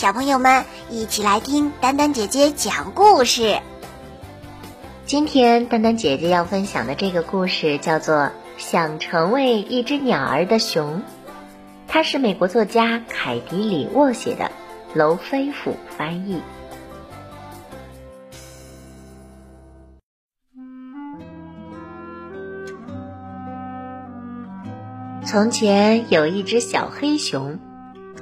小朋友们一起来听丹丹姐姐讲故事。今天丹丹姐姐要分享的这个故事叫做《想成为一只鸟儿的熊》，它是美国作家凯迪·里沃写的，娄飞虎翻译。从前有一只小黑熊。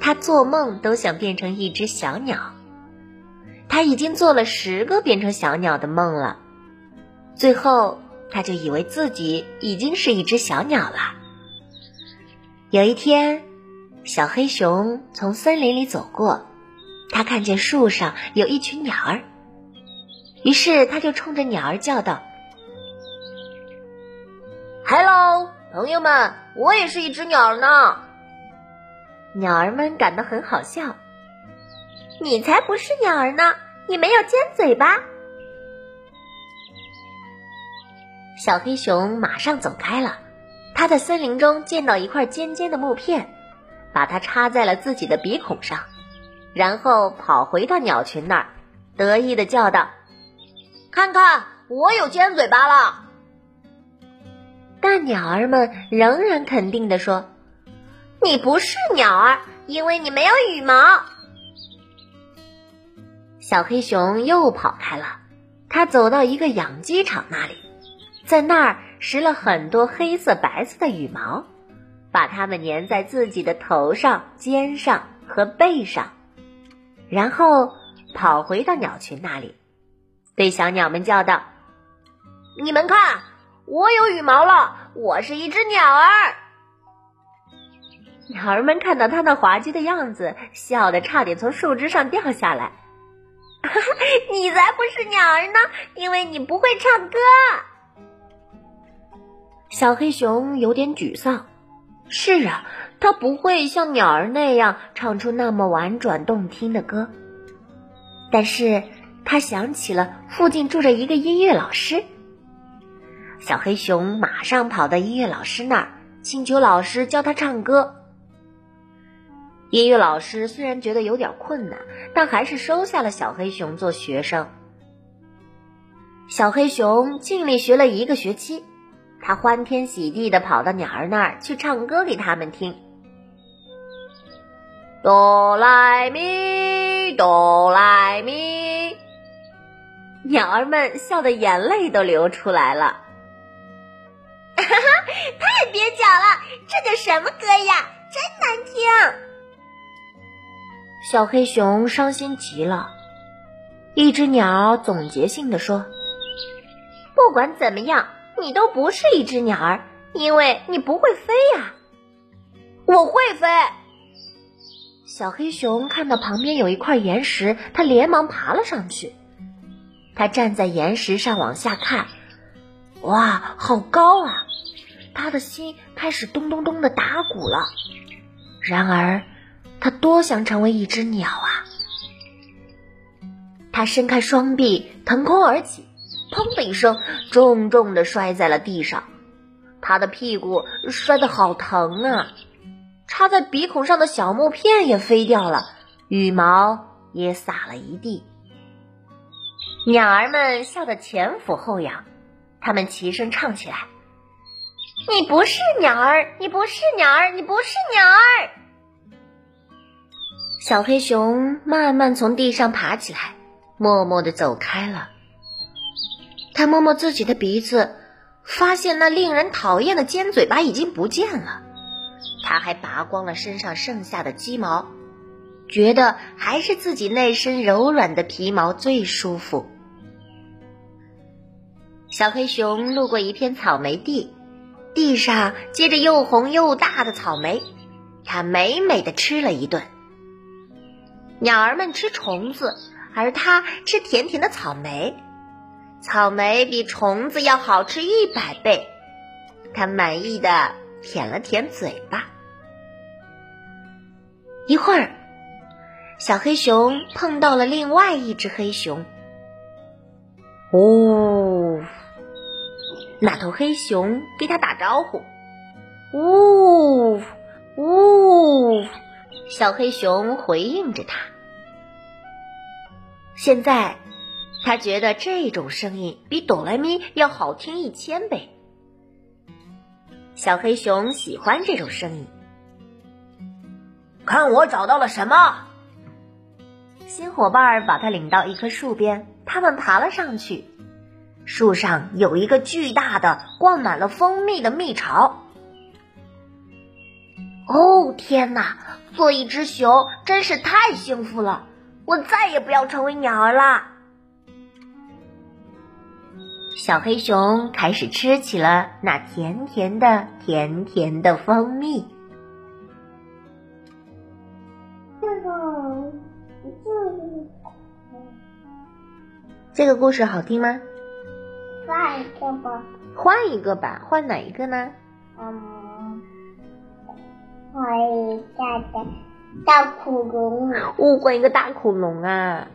他做梦都想变成一只小鸟，他已经做了十个变成小鸟的梦了，最后他就以为自己已经是一只小鸟了。有一天，小黑熊从森林里走过，他看见树上有一群鸟儿，于是他就冲着鸟儿叫道：“Hello，朋友们，我也是一只鸟呢。”鸟儿们感到很好笑。你才不是鸟儿呢！你没有尖嘴巴。小黑熊马上走开了。他在森林中见到一块尖尖的木片，把它插在了自己的鼻孔上，然后跑回到鸟群那儿，得意的叫道：“看看，我有尖嘴巴了！”但鸟儿们仍然肯定的说。你不是鸟儿，因为你没有羽毛。小黑熊又跑开了，它走到一个养鸡场那里，在那儿拾了很多黑色、白色的羽毛，把它们粘在自己的头上、肩上和背上，然后跑回到鸟群那里，对小鸟们叫道：“你们看，我有羽毛了，我是一只鸟儿。”鸟儿们看到它那滑稽的样子，笑得差点从树枝上掉下来。你才不是鸟儿呢，因为你不会唱歌。小黑熊有点沮丧。是啊，它不会像鸟儿那样唱出那么婉转动听的歌。但是，他想起了附近住着一个音乐老师。小黑熊马上跑到音乐老师那儿，请求老师教他唱歌。音乐老师虽然觉得有点困难，但还是收下了小黑熊做学生。小黑熊尽力学了一个学期，他欢天喜地的跑到鸟儿那儿去唱歌给他们听。哆来咪，哆来咪，鸟儿们笑得眼泪都流出来了。哈哈，太蹩脚了，这叫什么歌呀？真难听。小黑熊伤心极了。一只鸟总结性的说：“不管怎么样，你都不是一只鸟儿，因为你不会飞呀。”我会飞。小黑熊看到旁边有一块岩石，它连忙爬了上去。它站在岩石上往下看，哇，好高啊！他的心开始咚咚咚的打鼓了。然而。他多想成为一只鸟啊！他伸开双臂，腾空而起，砰的一声，重重的摔在了地上。他的屁股摔得好疼啊！插在鼻孔上的小木片也飞掉了，羽毛也洒了一地。鸟儿们笑得前俯后仰，他们齐声唱起来：“你不是鸟儿，你不是鸟儿，你不是鸟儿。”小黑熊慢慢从地上爬起来，默默地走开了。他摸摸自己的鼻子，发现那令人讨厌的尖嘴巴已经不见了。他还拔光了身上剩下的鸡毛，觉得还是自己那身柔软的皮毛最舒服。小黑熊路过一片草莓地，地上结着又红又大的草莓，它美美的吃了一顿。鸟儿们吃虫子，而它吃甜甜的草莓。草莓比虫子要好吃一百倍。它满意的舔了舔嘴巴。一会儿，小黑熊碰到了另外一只黑熊。呜，那头黑熊给它打招呼。呜，呜。小黑熊回应着他，现在，他觉得这种声音比哆来咪要好听一千倍。小黑熊喜欢这种声音。看我找到了什么！新伙伴把他领到一棵树边，他们爬了上去。树上有一个巨大的、灌满了蜂蜜的蜜巢。哦天哪！做一只熊真是太幸福了！我再也不要成为鸟儿啦。小黑熊开始吃起了那甜甜的、甜甜的蜂蜜。这个故事好听吗？换一个吧。换一个吧，换哪一个呢？嗯，换一个的大恐龙。我，换一个大恐龙啊！